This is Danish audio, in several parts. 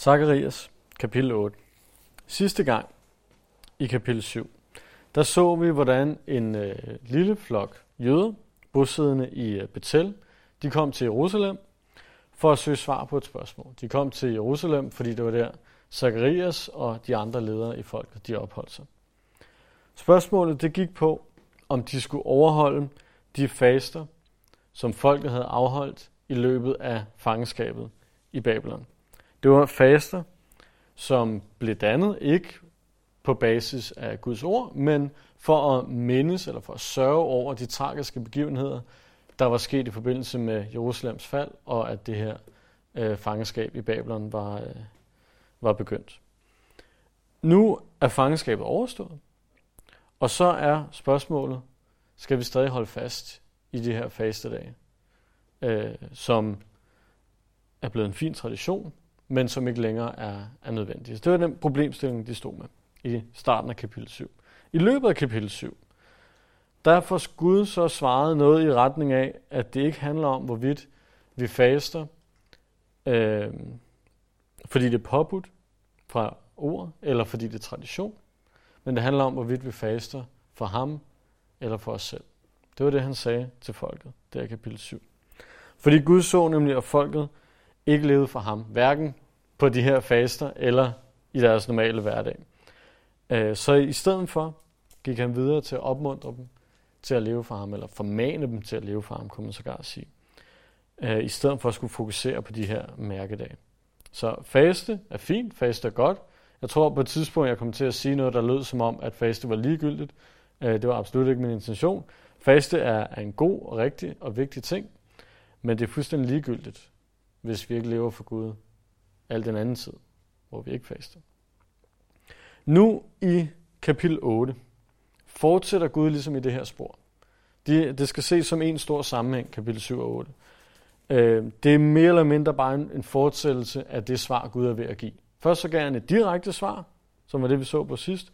Zakarias, kapitel 8. Sidste gang i kapitel 7, der så vi, hvordan en øh, lille flok jøder, bosiddende i øh, Betel, de kom til Jerusalem for at søge svar på et spørgsmål. De kom til Jerusalem, fordi det var der Zakarias og de andre ledere i folket, de opholdt sig. Spørgsmålet det gik på, om de skulle overholde de faster, som folket havde afholdt i løbet af fangenskabet i Babylon. Det var faster, som blev dannet ikke på basis af Guds ord, men for at mindes eller for at sørge over de tragiske begivenheder, der var sket i forbindelse med Jerusalems fald, og at det her øh, fangenskab i Babylon var, øh, var begyndt. Nu er fangenskabet overstået, og så er spørgsmålet, skal vi stadig holde fast i de her fastedage, øh, som er blevet en fin tradition, men som ikke længere er, er nødvendige. Så det var den problemstilling, de stod med i starten af kapitel 7. I løbet af kapitel 7, der får Gud så svaret noget i retning af, at det ikke handler om, hvorvidt vi faster, øh, fordi det er påbudt fra ord, eller fordi det er tradition, men det handler om, hvorvidt vi faster for ham eller for os selv. Det var det, han sagde til folket, der i kapitel 7. Fordi Gud så nemlig, at folket ikke levede for ham, hverken på de her faster eller i deres normale hverdag. Øh, så i stedet for gik han videre til at opmuntre dem til at leve for ham, eller formane dem til at leve for ham, kunne man sågar sige. Øh, I stedet for at skulle fokusere på de her mærkedage. Så faste er fint, faste er godt. Jeg tror på et tidspunkt, jeg kom til at sige noget, der lød som om, at faste var ligegyldigt. Øh, det var absolut ikke min intention. Faste er, er en god og rigtig og vigtig ting, men det er fuldstændig ligegyldigt, hvis vi ikke lever for Gud al den anden tid, hvor vi ikke faster. Nu i kapitel 8 fortsætter Gud ligesom i det her spor. Det, det skal ses som en stor sammenhæng, kapitel 7 og 8. Øh, det er mere eller mindre bare en, en fortsættelse af det svar, Gud er ved at give. Først så gav han et direkte svar, som var det, vi så på sidst.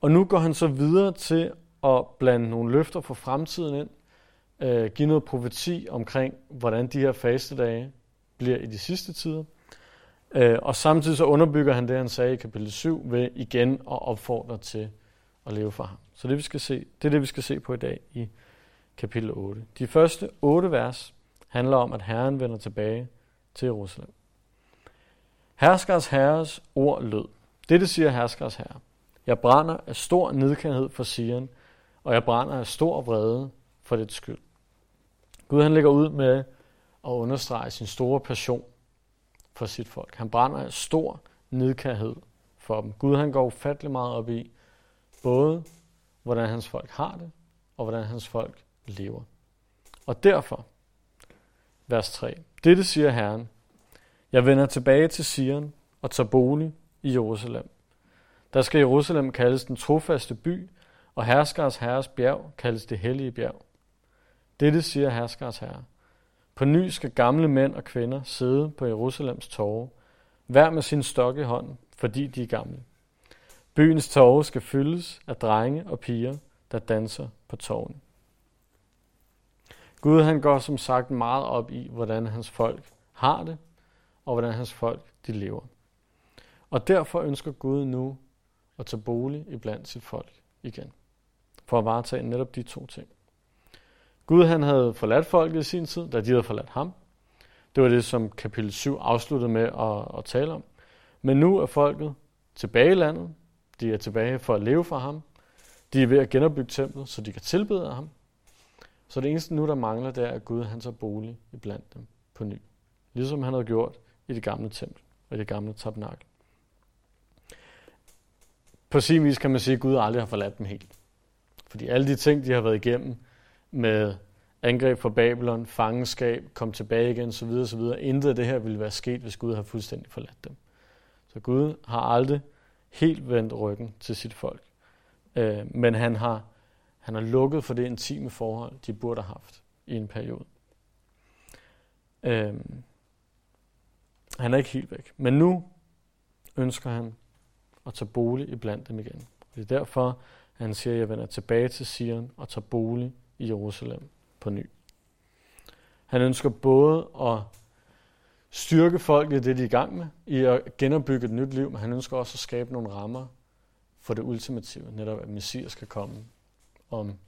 Og nu går han så videre til at blande nogle løfter for fremtiden ind, øh, give noget profeti omkring, hvordan de her fastedage bliver i de sidste tider. Øh, og samtidig så underbygger han det, han sagde i kapitel 7, ved igen at opfordre til at leve for ham. Så det, vi skal se, det er det, vi skal se på i dag i kapitel 8. De første otte vers handler om, at Herren vender tilbage til Jerusalem. Herskers herres ord lød. Dette siger herskers herre. Jeg brænder af stor nedkærhed for Sion, og jeg brænder af stor vrede for dit skyld. Gud han lægger ud med at understrege sin store passion for sit folk. Han brænder af stor nedkærhed for dem. Gud han går ufattelig meget op i, både hvordan hans folk har det, og hvordan hans folk lever. Og derfor, vers 3, dette siger Herren, jeg vender tilbage til Sion og tager bolig i Jerusalem. Der skal Jerusalem kaldes den trofaste by, og herskers herres bjerg kaldes det hellige bjerg. Dette siger herskers herre. På ny skal gamle mænd og kvinder sidde på Jerusalems torve, hver med sin stok i hånden, fordi de er gamle. Byens torve skal fyldes af drenge og piger, der danser på torven. Gud han går som sagt meget op i, hvordan hans folk har det, og hvordan hans folk de lever. Og derfor ønsker Gud nu at tage bolig i blandt sit folk igen, for at varetage netop de to ting. Gud han havde forladt folket i sin tid, da de havde forladt ham. Det var det, som kapitel 7 afsluttede med at, at tale om. Men nu er folket tilbage i landet. De er tilbage for at leve for ham. De er ved at genopbygge templet, så de kan tilbede ham. Så det eneste nu, der mangler, det er, at Gud han tager bolig iblandt dem på ny. Ligesom han havde gjort i det gamle tempel og i det gamle tabernakel. På sin vis kan man sige, at Gud aldrig har forladt dem helt. Fordi alle de ting, de har været igennem, med angreb fra Babylon, fangenskab, kom tilbage igen, så videre, så videre. Intet af det her ville være sket, hvis Gud havde fuldstændig forladt dem. Så Gud har aldrig helt vendt ryggen til sit folk. Øh, men han har, han har lukket for det intime forhold, de burde have haft i en periode. Øh, han er ikke helt væk. Men nu ønsker han at tage bolig i blandt dem igen. Det er derfor, han siger, at jeg vender tilbage til Sion og tager bolig i Jerusalem på ny. Han ønsker både at styrke folk i det, de er i gang med, i at genopbygge et nyt liv, men han ønsker også at skabe nogle rammer for det ultimative, netop at Messias skal komme om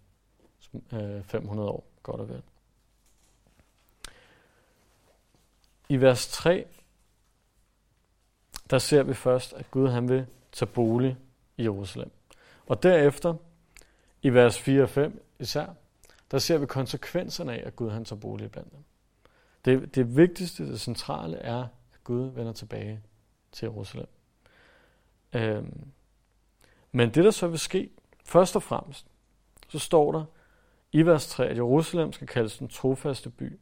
øh, 500 år, godt og vel. I vers 3, der ser vi først, at Gud han vil tage bolig i Jerusalem. Og derefter, i vers 4 og 5 især, der ser vi konsekvenserne af, at Gud han tager bolig blandt dem. Det, det vigtigste, det centrale er, at Gud vender tilbage til Jerusalem. Øhm, men det, der så vil ske, først og fremmest, så står der i vers 3, at Jerusalem skal kaldes den trofaste by,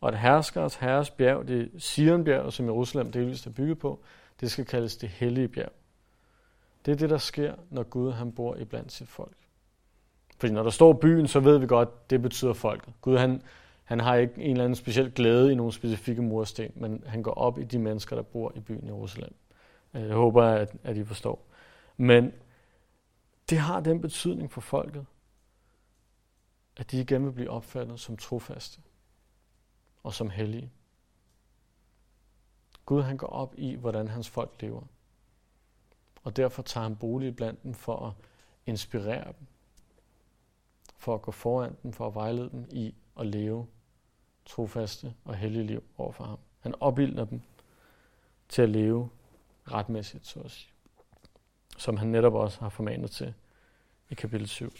og at herskers herres bjerg, det Sionbjerg, som Jerusalem delvist er bygget på, det skal kaldes det hellige bjerg. Det er det, der sker, når Gud han bor i blandt sit folk. Fordi når der står byen, så ved vi godt, det betyder folket. Gud han, han har ikke en eller anden speciel glæde i nogle specifikke mursten, men han går op i de mennesker, der bor i byen Jerusalem. Øh, jeg håber, at, at I forstår. Men det har den betydning for folket, at de igen vil blive opfattet som trofaste og som hellige. Gud han går op i, hvordan hans folk lever. Og derfor tager han bolig blandt dem for at inspirere dem. For at gå foran dem, for at vejlede dem i at leve trofaste og hellige liv overfor ham. Han opildner dem til at leve retmæssigt, så at sige. Som han netop også har formanet til i kapitel 7.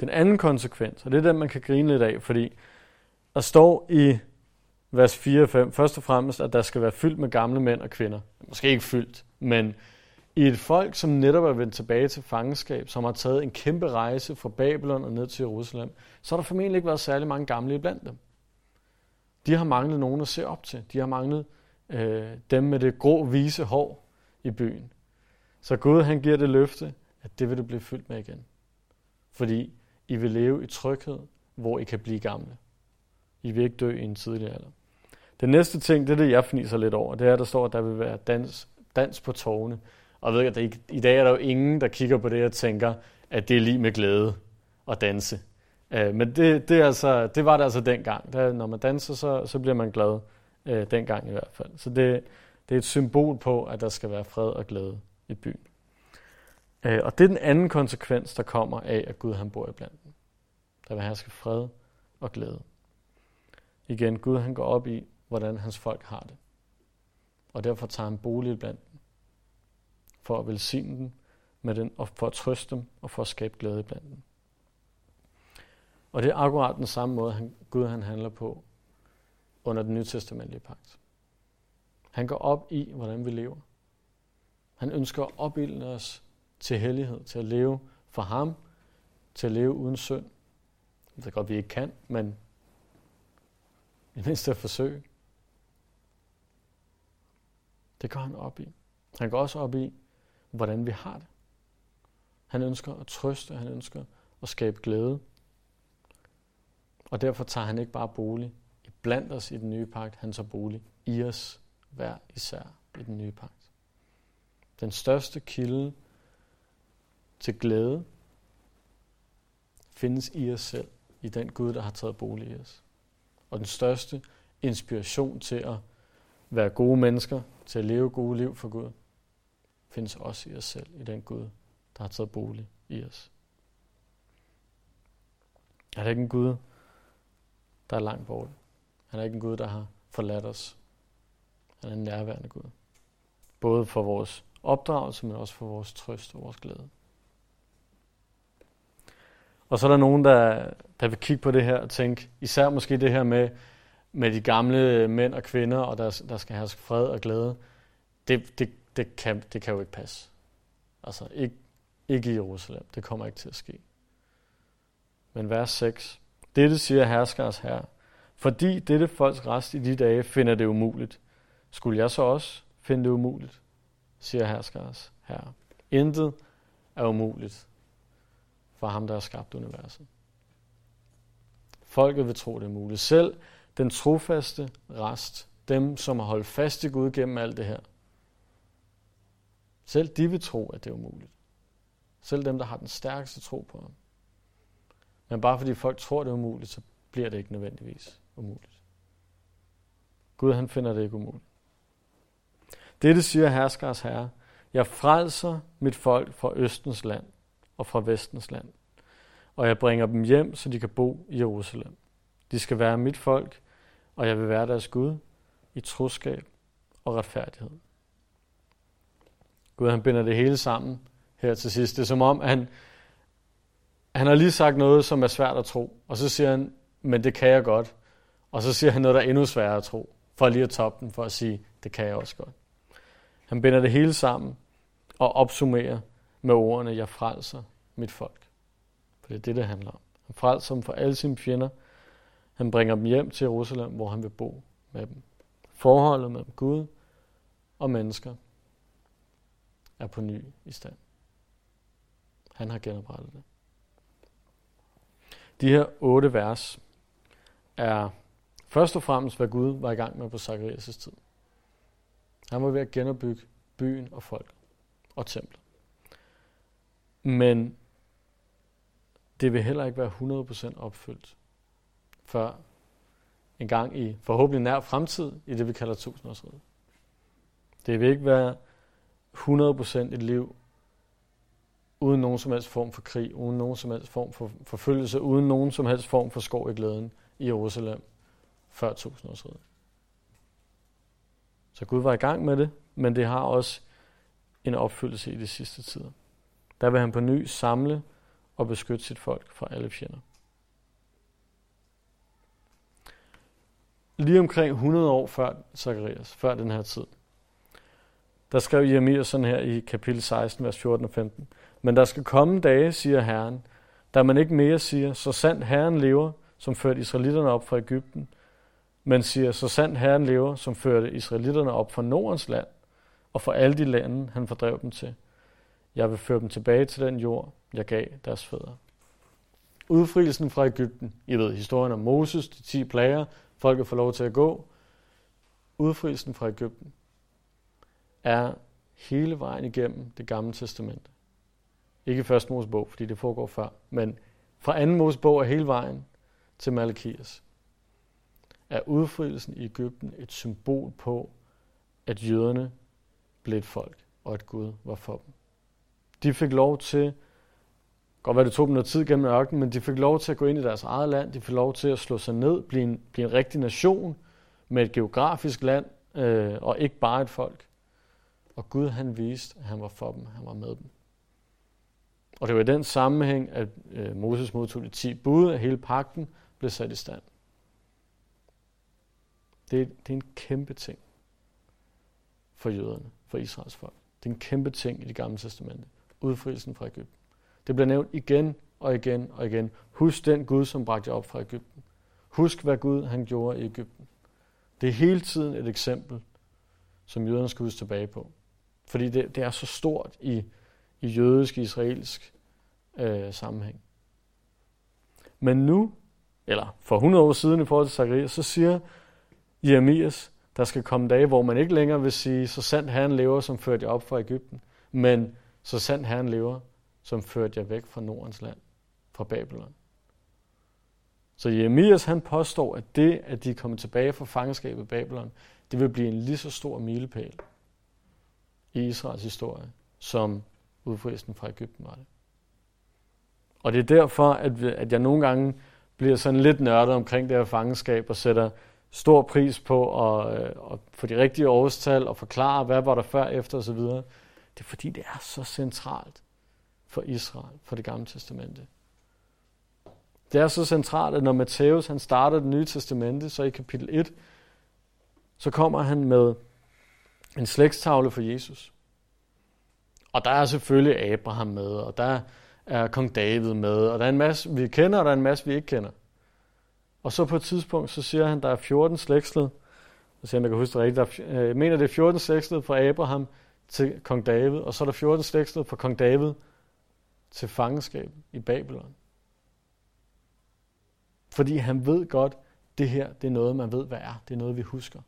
Den anden konsekvens, og det er den, man kan grine lidt af, fordi der står i vers 4 og 5, først og fremmest, at der skal være fyldt med gamle mænd og kvinder. Måske ikke fyldt, men i et folk, som netop er vendt tilbage til fangenskab, som har taget en kæmpe rejse fra Babylon og ned til Jerusalem, så har der formentlig ikke været særlig mange gamle blandt dem. De har manglet nogen at se op til. De har manglet øh, dem med det grå, vise hår i byen. Så Gud han giver det løfte, at det vil du blive fyldt med igen. Fordi I vil leve i tryghed, hvor I kan blive gamle. I vil ikke dø i en tidlig alder. Den næste ting, det er det, jeg fniser lidt over, det er, at der står, at der vil være dans, dans på tårne. Og ved, at i dag er der jo ingen, der kigger på det og tænker, at det er lige med glæde at danse. Uh, men det, det, er altså, det var det altså dengang. Der, når man danser, så, så bliver man glad øh, dengang i hvert fald. Så det, det er et symbol på, at der skal være fred og glæde i byen. Øh, og det er den anden konsekvens, der kommer af, at Gud han bor i blandt dem. Der vil herske fred og glæde. Igen, Gud han går op i, hvordan hans folk har det. Og derfor tager han bolig blandt dem. For at velsigne dem med den, og for at trøste dem, og for at skabe glæde blandt dem. Og det er akkurat den samme måde, han, Gud han handler på under den nye testamentlige pagt. Han går op i, hvordan vi lever. Han ønsker at opbilde os til hellighed, til at leve for ham, til at leve uden synd. Det er godt, vi ikke kan, men i mindste at forsøge. Det går han op i. Han går også op i, hvordan vi har det. Han ønsker at trøste, han ønsker at skabe glæde. Og derfor tager han ikke bare bolig i blandt os i den nye pagt, han tager bolig i os hver især i den nye pagt. Den største kilde til glæde findes i os selv, i den Gud, der har taget bolig i os. Og den største inspiration til at være gode mennesker, til at leve gode liv for Gud, findes også i os selv, i den Gud, der har taget bolig i os. Han Er ikke en Gud, der er langt borte? Han er ikke en Gud, der har forladt os. Han er en nærværende Gud. Både for vores opdragelse, men også for vores trøst og vores glæde. Og så er der nogen, der, der vil kigge på det her og tænke, især måske det her med, med de gamle mænd og kvinder, og der, der skal have fred og glæde. Det, det, det, kan, det kan jo ikke passe. Altså ikke, ikke i Jerusalem. Det kommer ikke til at ske. Men vers 6. Dette siger herskers herre. Fordi dette folks rest i de dage finder det umuligt. Skulle jeg så også finde det umuligt? Siger herskers herre. Intet er umuligt for ham, der har skabt universet. Folket vil tro, det er muligt. Selv den trofaste rest, dem, som har holdt fast i Gud gennem alt det her, selv de vil tro, at det er umuligt. Selv dem, der har den stærkeste tro på ham. Men bare fordi folk tror, det er umuligt, så bliver det ikke nødvendigvis umuligt. Gud han finder det ikke umuligt. Dette siger herskers herre. Jeg frelser mit folk fra Østens land og fra Vestens land. Og jeg bringer dem hjem, så de kan bo i Jerusalem. De skal være mit folk, og jeg vil være deres Gud i troskab og retfærdighed. Gud han binder det hele sammen her til sidst. Det er som om, han, han har lige sagt noget, som er svært at tro, og så siger han, men det kan jeg godt. Og så siger han noget, der er endnu sværere at tro, for lige at toppe den, for at sige, det kan jeg også godt. Han binder det hele sammen og opsummerer med ordene, jeg frelser mit folk. For det er det, det handler om. Han frelser dem for alle sine fjender. Han bringer dem hjem til Jerusalem, hvor han vil bo med dem. Forholdet mellem Gud og mennesker er på ny i stand. Han har genoprettet det. De her otte vers er først og fremmest, hvad Gud var i gang med på Zacharias' tid. Han var ved at genopbygge byen og folk og templet. Men det vil heller ikke være 100% opfyldt, før en gang i forhåbentlig nær fremtid, i det vi kalder tusindårsriget. Det vil ikke være 100% et liv uden nogen som helst form for krig, uden nogen som helst form for forfølgelse, uden nogen som helst form for skov i glæden i Jerusalem før siden. Så Gud var i gang med det, men det har også en opfyldelse i de sidste tider. Der vil han på ny samle og beskytte sit folk fra alle fjender. Lige omkring 100 år før Zacharias, før den her tid, der skrev Jeremia sådan her i kapitel 16, vers 14 og 15. Men der skal komme dage, siger Herren, da man ikke mere siger, så sandt Herren lever, som førte israelitterne op fra Ægypten, men siger, så sandt Herren lever, som førte israelitterne op fra Nordens land, og fra alle de lande, han fordrev dem til. Jeg vil føre dem tilbage til den jord, jeg gav deres fædre. Udfrielsen fra Ægypten, I ved historien om Moses, de ti plager, folket får lov til at gå. Udfrielsen fra Ægypten er hele vejen igennem det gamle testamente. Ikke først Mosebog, fordi det foregår før, men fra anden Mosebog er hele vejen til Malakias. Er udfrielsen i Ægypten et symbol på, at jøderne blev et folk, og at Gud var for dem. De fik lov til, godt være det tog dem noget tid gennem ørkenen, men de fik lov til at gå ind i deres eget land, de fik lov til at slå sig ned, blive en, blive en rigtig nation med et geografisk land, øh, og ikke bare et folk. Og Gud han viste, at han var for dem, han var med dem. Og det var i den sammenhæng, at øh, Moses modtog de 10 bud, at hele pakten blev sat i stand. Det, det er en kæmpe ting for jøderne, for Israels folk. Det er en kæmpe ting i det gamle testamente. Udfrielsen fra Ægypten. Det bliver nævnt igen og igen og igen. Husk den Gud, som bragte jer op fra Ægypten. Husk, hvad Gud han gjorde i Ægypten. Det er hele tiden et eksempel, som jøderne skal huske tilbage på. Fordi det, det er så stort i, i jødisk, israelsk øh, sammenhæng. Men nu, eller for 100 år siden i forhold til Zacharias, så siger Jeremias, der skal komme dage, hvor man ikke længere vil sige, så sandt Herren lever, som førte jer op fra Ægypten, men så sandt Herren lever, som førte jer væk fra Nordens land, fra Babylon. Så Jeremias han påstår, at det, at de er kommet tilbage fra fangenskabet i Babylon, det vil blive en lige så stor milepæl i Israels historie, som udfrielsen fra Ægypten var det. Og det er derfor, at, at jeg nogle gange bliver sådan lidt nørdet omkring det her fangenskab og sætter stor pris på at, øh, at få de rigtige årstal og forklare, hvad var der før, efter osv. Det er fordi, det er så centralt for Israel, for det gamle testamente. Det er så centralt, at når Matthæus han starter det nye testamente, så i kapitel 1, så kommer han med en slægtstavle for Jesus. Og der er selvfølgelig Abraham med, og der er kong David med, og der er en masse, vi kender, og der er en masse, vi ikke kender. Og så på et tidspunkt, så siger han, der er 14 slægtsled. og siger, jeg kan huske det rigtigt. Der er, øh, jeg mener, det er 14 slægtsled fra Abraham til kong David, og så er der 14 slægtsled fra kong David til fangenskab i Babylon. Fordi han ved godt, det her, det er noget, man ved, hvad er. Det er noget, vi husker.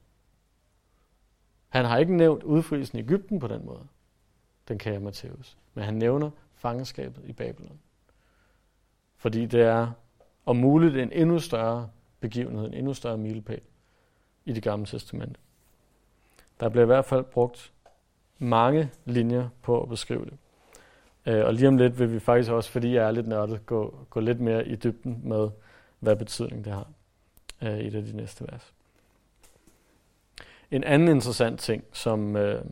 Han har ikke nævnt udfrielsen i Ægypten på den måde, den kære Matthæus. Men han nævner fangenskabet i Babylon. Fordi det er om muligt en endnu større begivenhed, en endnu større milepæl i det gamle testamente. Der bliver i hvert fald brugt mange linjer på at beskrive det. Øh, og lige om lidt vil vi faktisk også, fordi jeg er lidt nørdet, gå, gå lidt mere i dybden med, hvad betydning det har øh, i et af de næste vers. En anden interessant ting, som, øh,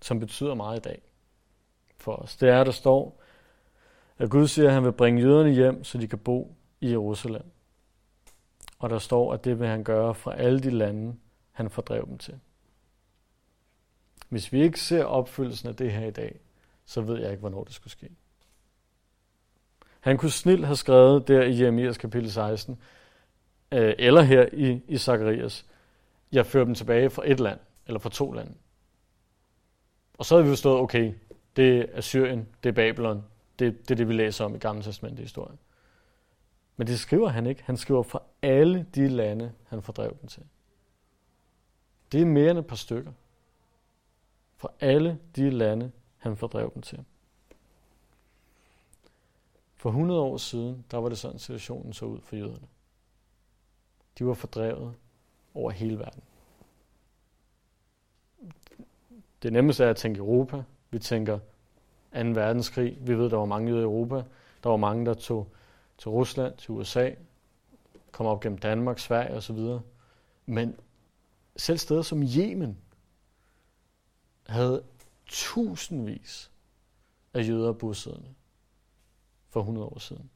som betyder meget i dag for os, det er, at der står, at Gud siger, at han vil bringe jøderne hjem, så de kan bo i Jerusalem. Og der står, at det vil han gøre fra alle de lande, han fordrev dem til. Hvis vi ikke ser opfyldelsen af det her i dag, så ved jeg ikke, hvornår det skulle ske. Han kunne snilt have skrevet der i Jeremias kapitel 16, øh, eller her i, i Zacharias, jeg fører dem tilbage fra et land, eller fra to lande. Og så havde vi forstået, okay, det er Syrien, det er Babylon, det, det er det, vi læser om i Gamle Testamentet historien. Men det skriver han ikke. Han skriver fra alle de lande, han fordrev dem til. Det er mere end et par stykker. Fra alle de lande, han fordrev dem til. For 100 år siden, der var det sådan, situationen så ud for jøderne. De var fordrevet over hele verden. Det nemmeste er at tænke Europa. Vi tænker 2. verdenskrig. Vi ved, der var mange jøder i Europa. Der var mange, der tog til Rusland, til USA, kom op gennem Danmark, Sverige osv. Men selv steder som Yemen havde tusindvis af jøder bosiddende for 100 år siden.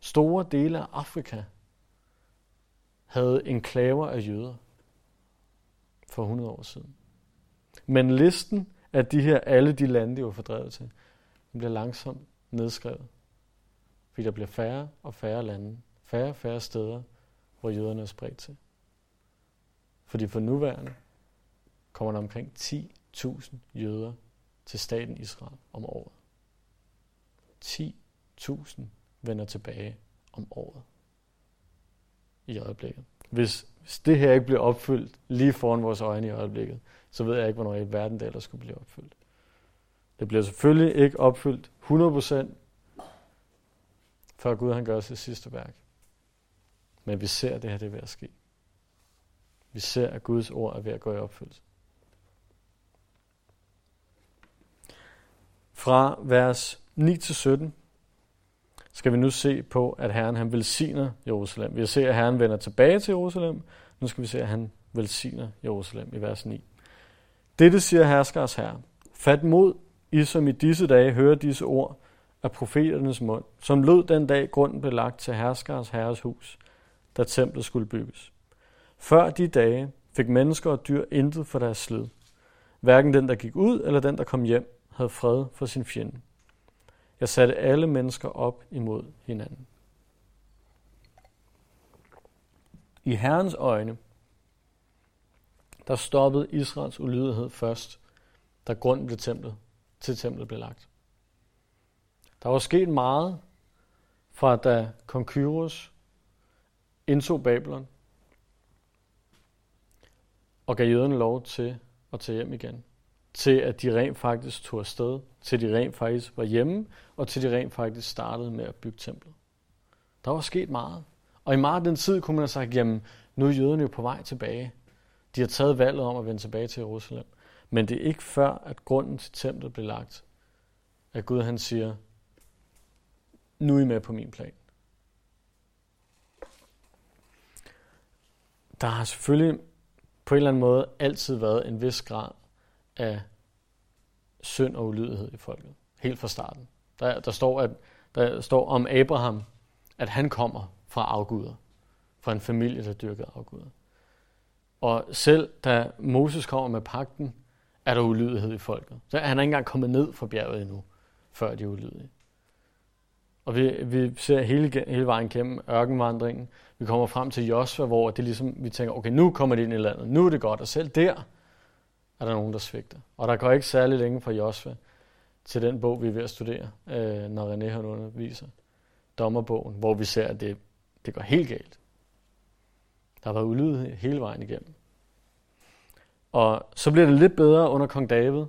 Store dele af Afrika havde enklaver af jøder for 100 år siden. Men listen af de her, alle de lande, de var fordrevet til, den bliver langsomt nedskrevet. Fordi der bliver færre og færre lande, færre og færre steder, hvor jøderne er spredt til. Fordi for nuværende kommer der omkring 10.000 jøder til staten Israel om året. 10.000 vender tilbage om året i øjeblikket. Hvis, hvis det her ikke bliver opfyldt lige foran vores øjne i øjeblikket, så ved jeg ikke, hvornår i verden det ellers skulle blive opfyldt. Det bliver selvfølgelig ikke opfyldt 100%, før Gud han gør sit sidste værk. Men vi ser, at det her det er ved at ske. Vi ser, at Guds ord er ved at gå i opfyldelse. Fra vers 9-17 skal vi nu se på, at Herren han velsigner Jerusalem. Vi har set, at Herren vender tilbage til Jerusalem. Nu skal vi se, at han velsigner Jerusalem i vers 9. Dette siger herskers herre. Fat mod, I som i disse dage hører disse ord af profeternes mund, som lød den dag grunden blev lagt til herskers herres hus, da templet skulle bygges. Før de dage fik mennesker og dyr intet for deres slid. Hverken den, der gik ud, eller den, der kom hjem, havde fred for sin fjende. Jeg satte alle mennesker op imod hinanden. I Herrens øjne, der stoppede Israels ulydighed først, da grunden blev templet, til templet blev lagt. Der var sket meget fra da kong Kyros indtog Babylon og gav jøderne lov til at tage hjem igen. Til at de rent faktisk tog afsted, til de rent faktisk var hjemme, og til de rent faktisk startede med at bygge templet. Der var sket meget. Og i meget af den tid kunne man have sagt, jamen nu er jøderne jo på vej tilbage. De har taget valget om at vende tilbage til Jerusalem. Men det er ikke før, at grunden til templet blev lagt, at Gud han siger, nu er I med på min plan. Der har selvfølgelig på en eller anden måde altid været en vis grad af synd og ulydighed i folket. Helt fra starten. Der, der, står, at, der står om Abraham, at han kommer fra afguder. Fra en familie, der dyrkede afguder. Og selv da Moses kommer med pakten, er der ulydighed i folket. Så han er ikke engang kommet ned fra bjerget endnu, før de er ulydige. Og vi, vi ser hele, hele vejen gennem ørkenvandringen. Vi kommer frem til Josva, hvor det ligesom, vi tænker, okay, nu kommer de ind i landet. Nu er det godt. Og selv der er der nogen, der svigter. Og der går ikke særlig længe fra Josva til den bog, vi er ved at studere, øh, når René har underviser. Dommerbogen, hvor vi ser, at det, det går helt galt. Der har været ulydighed hele vejen igennem. Og så bliver det lidt bedre under kong David,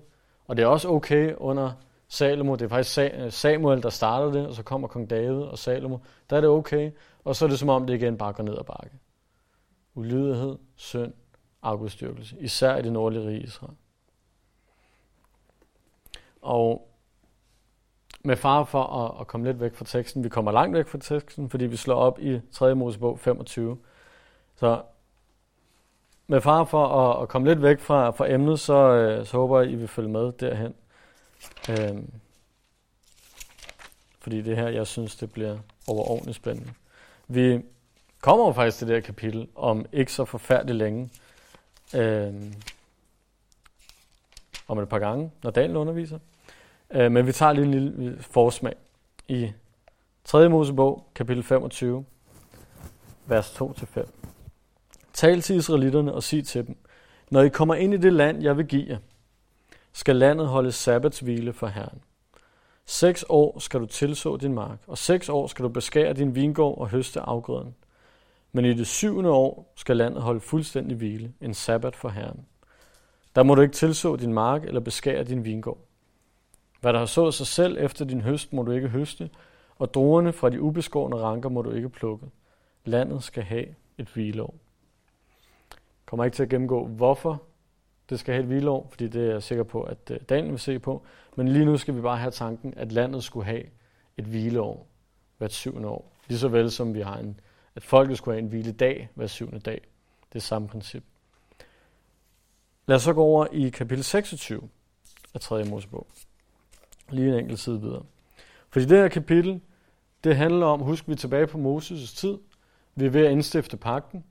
og det er også okay under Salomo. Det er faktisk øh, Samuel, der starter det, og så kommer kong David og Salomo. Der er det okay, og så er det som om det igen bare går ned ad bakke. ulydighed, synd, afgudstyrkelse, især i det nordlige rige Israel. Og med far for at, at komme lidt væk fra teksten, vi kommer langt væk fra teksten, fordi vi slår op i 3. Mosebog 25. Så med far for at, at komme lidt væk fra, fra emnet, så, øh, så håber jeg, I vil følge med derhen. Øhm, fordi det her, jeg synes, det bliver overordentligt spændende. Vi kommer jo faktisk til det her kapitel om ikke så forfærdeligt længe. Øhm, om et par gange, når Daniel underviser. Øh, men vi tager lige en lille øh, forsmag i 3. Mosebog, kapitel 25, vers 2-5. Tal til israelitterne og sig til dem, når I kommer ind i det land, jeg vil give jer, skal landet holde sabbatshvile for Herren. Seks år skal du tilså din mark, og seks år skal du beskære din vingård og høste afgrøden. Men i det syvende år skal landet holde fuldstændig hvile, en sabbat for Herren. Der må du ikke tilså din mark eller beskære din vingård. Hvad der har sået sig selv efter din høst, må du ikke høste, og druerne fra de ubeskårne ranker må du ikke plukke. Landet skal have et hvileår. Jeg kommer ikke til at gennemgå, hvorfor det skal have et hvileår, fordi det er jeg sikker på, at øh, Daniel vil se på. Men lige nu skal vi bare have tanken, at landet skulle have et hvileår hvert syvende år. Lige så vel som vi har en, at folket skulle have en hviledag hver syvende dag. Det er samme princip. Lad os så gå over i kapitel 26 af 3. Mosebog. Lige en enkelt side videre. Fordi det her kapitel, det handler om, husk vi tilbage på Moses' tid. Vi er ved at indstifte pakten.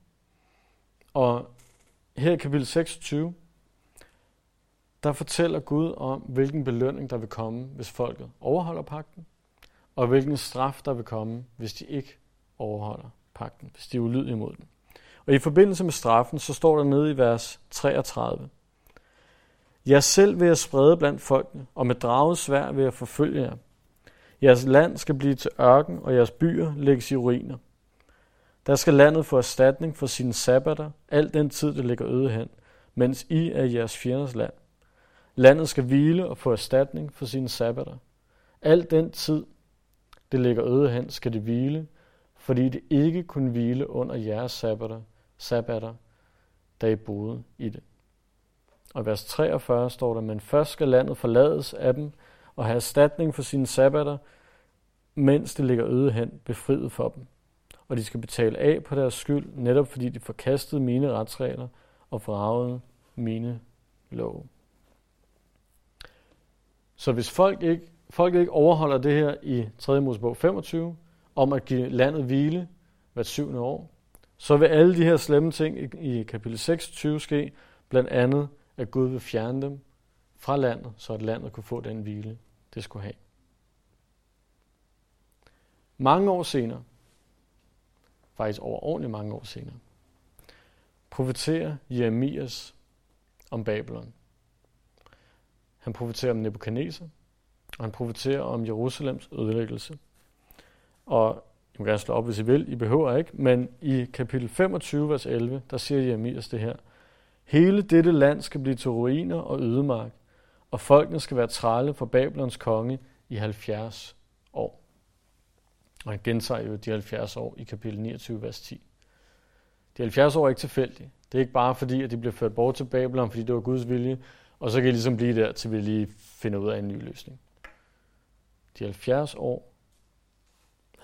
Og her i kapitel 26, der fortæller Gud om, hvilken belønning der vil komme, hvis folket overholder pakten, og hvilken straf der vil komme, hvis de ikke overholder pagten, hvis de er ulydige imod den. Og i forbindelse med straffen, så står der nede i vers 33. Jeg selv vil jeg sprede blandt folkene, og med draget svær vil jeg forfølge jer. Jeres land skal blive til ørken, og jeres byer lægges i ruiner. Der skal landet få erstatning for sine sabbater, al den tid, det ligger øde hen, mens I er jeres fjenders land. Landet skal hvile og få erstatning for sine sabbater. Al den tid, det ligger øde hen, skal det hvile, fordi det ikke kunne hvile under jeres sabbater, sabbater da I boede i det. Og i vers 43 står der, men først skal landet forlades af dem og have erstatning for sine sabbater, mens det ligger øde hen, befriet for dem. Og de skal betale af på deres skyld, netop fordi de forkastede mine retsregler og forragede mine love. Så hvis folk ikke, folk ikke overholder det her i 3. Mosebog 25, om at give landet hvile hvert syvende år, så vil alle de her slemme ting i kapitel 26 ske, blandt andet at Gud vil fjerne dem fra landet, så at landet kunne få den hvile, det skulle have. Mange år senere, faktisk over ordentligt mange år senere, profeterer Jeremias om Babylon. Han profeterer om Nebuchadnezzar, og han profeterer om Jerusalems ødelæggelse. Og I må gerne slå op, hvis I vil. I behøver ikke. Men i kapitel 25, vers 11, der siger Jeremias det her. Hele dette land skal blive til ruiner og ødemark, og folkene skal være trælle for Babylons konge i 70 år. Og han gentager jo de 70 år i kapitel 29, vers 10. De 70 år er ikke tilfældige. Det er ikke bare fordi, at de bliver ført bort til Babylon, fordi det var Guds vilje, og så kan I ligesom blive der, til vi lige finder ud af en ny løsning. De 70 år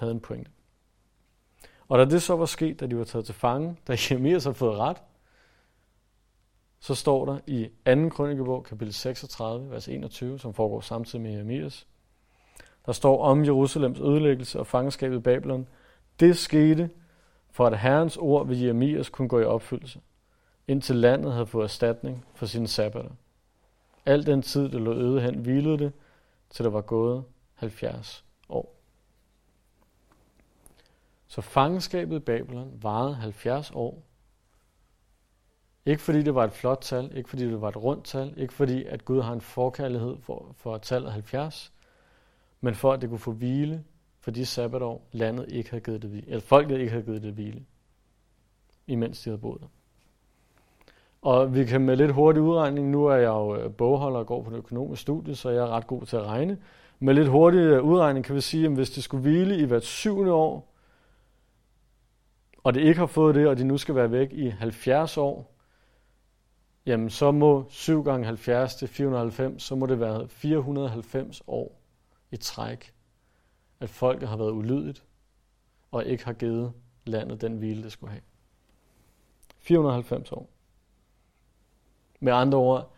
havde en pointe. Og da det så var sket, da de var taget til fange, da Jeremias havde fået ret, så står der i 2. krønikebog, kapitel 36, vers 21, som foregår samtidig med Jeremias. Der står om Jerusalems ødelæggelse og fangenskabet i Babylon. Det skete, for at Herrens ord ved Jeremias kunne gå i opfyldelse, indtil landet havde fået erstatning for sine sabbater. Al den tid, det lå øde hen, hvilede det, til der var gået 70 år. Så fangenskabet i Babylon varede 70 år. Ikke fordi det var et flot tal, ikke fordi det var et rundt tal, ikke fordi at Gud har en forkærlighed for, for tallet 70, men for at det kunne få hvile for de sabbatår, landet ikke havde givet det hvile, eller folket ikke havde givet det hvile, imens de havde boet der. Og vi kan med lidt hurtig udregning, nu er jeg jo øh, bogholder og går på det økonomiske studie, så jeg er ret god til at regne. Med lidt hurtig øh, udregning kan vi sige, at hvis det skulle hvile i hvert syvende år, og det ikke har fået det, og de nu skal være væk i 70 år, jamen så må 7 gange 70 til 490, så må det være 490 år i træk, at folket har været ulydigt og ikke har givet landet den hvile, det skulle have. 490 år. Med andre ord,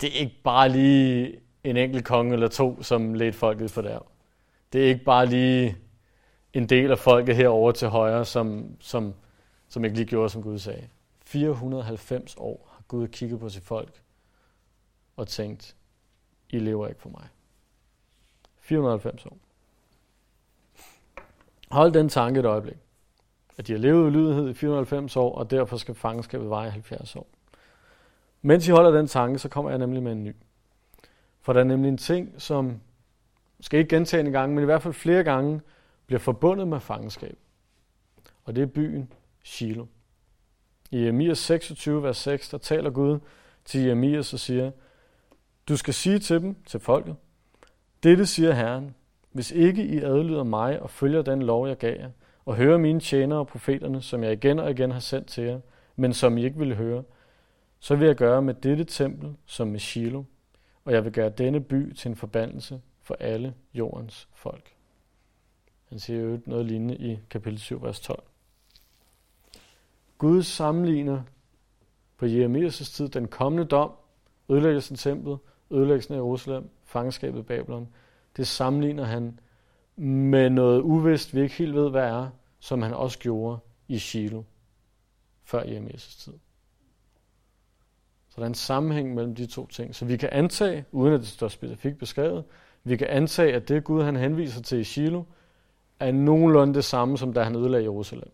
det er ikke bare lige en enkelt konge eller to, som ledte folket for der. Det er ikke bare lige en del af folket herover til højre, som, som, som ikke lige gjorde, som Gud sagde. 490 år har Gud kigget på sit folk og tænkt, I lever ikke for mig. 490 år. Hold den tanke et øjeblik. At de har levet i lydighed i 490 år, og derfor skal fangenskabet veje 70 år. Mens I holder den tanke, så kommer jeg nemlig med en ny. For der er nemlig en ting, som skal ikke gentage en gang, men i hvert fald flere gange bliver forbundet med fangenskab. Og det er byen Shiloh. I Jeremias 26, vers 6, der taler Gud til Jeremias og siger, Du skal sige til dem, til folket, Dette siger Herren, hvis ikke I adlyder mig og følger den lov, jeg gav jer, og hører mine tjenere og profeterne, som jeg igen og igen har sendt til jer, men som I ikke ville høre, så vil jeg gøre med dette tempel som med Shiloh, og jeg vil gøre denne by til en forbandelse for alle jordens folk. Han siger jo noget lignende i kapitel 7, vers 12. Gud sammenligner på Jeremias' tid den kommende dom, ødelæggelsen af templet, ødelæggelsen af Jerusalem, fangenskabet i Babylon. Det sammenligner han med noget uvist, vi ikke helt ved, hvad er, som han også gjorde i Shiloh før Jeremias' tid. Så der er en sammenhæng mellem de to ting. Så vi kan antage, uden at det står specifikt beskrevet, vi kan antage, at det Gud han henviser til i Shiloh, er nogenlunde det samme, som da han ødelagde Jerusalem.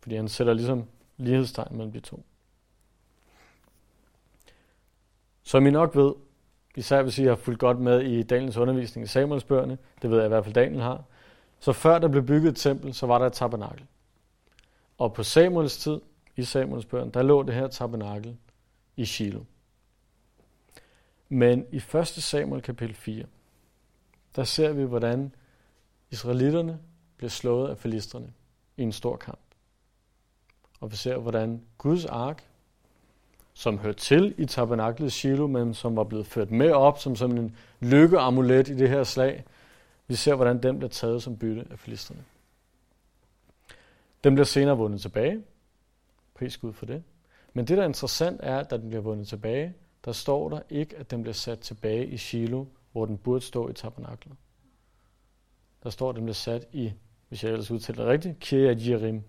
Fordi han sætter ligesom lighedstegn mellem de to. Som I nok ved, især hvis I har fulgt godt med i Daniels undervisning i Samuelsbøgerne, det ved jeg i hvert fald Daniel har, så før der blev bygget et tempel, så var der et tabernakel. Og på Samuels tid, i Samuels børn, der lå det her tabernakel i Shiloh. Men i 1. Samuel kapitel 4, der ser vi, hvordan israelitterne bliver slået af filisterne i en stor kamp. Og vi ser, hvordan Guds ark, som hørte til i tabernaklet Shiloh, men som var blevet ført med op som, som en lykkeamulet i det her slag, vi ser, hvordan den bliver taget som bytte af filisterne. Den bliver senere vundet tilbage. Pris Gud for det. Men det, der er interessant, er, at da den bliver vundet tilbage, der står der ikke, at den bliver sat tilbage i Shiloh, hvor den burde stå i tabernaklet. Der står, at den blev sat i, hvis jeg ellers udtaler det rigtigt, Kiryat Jerim.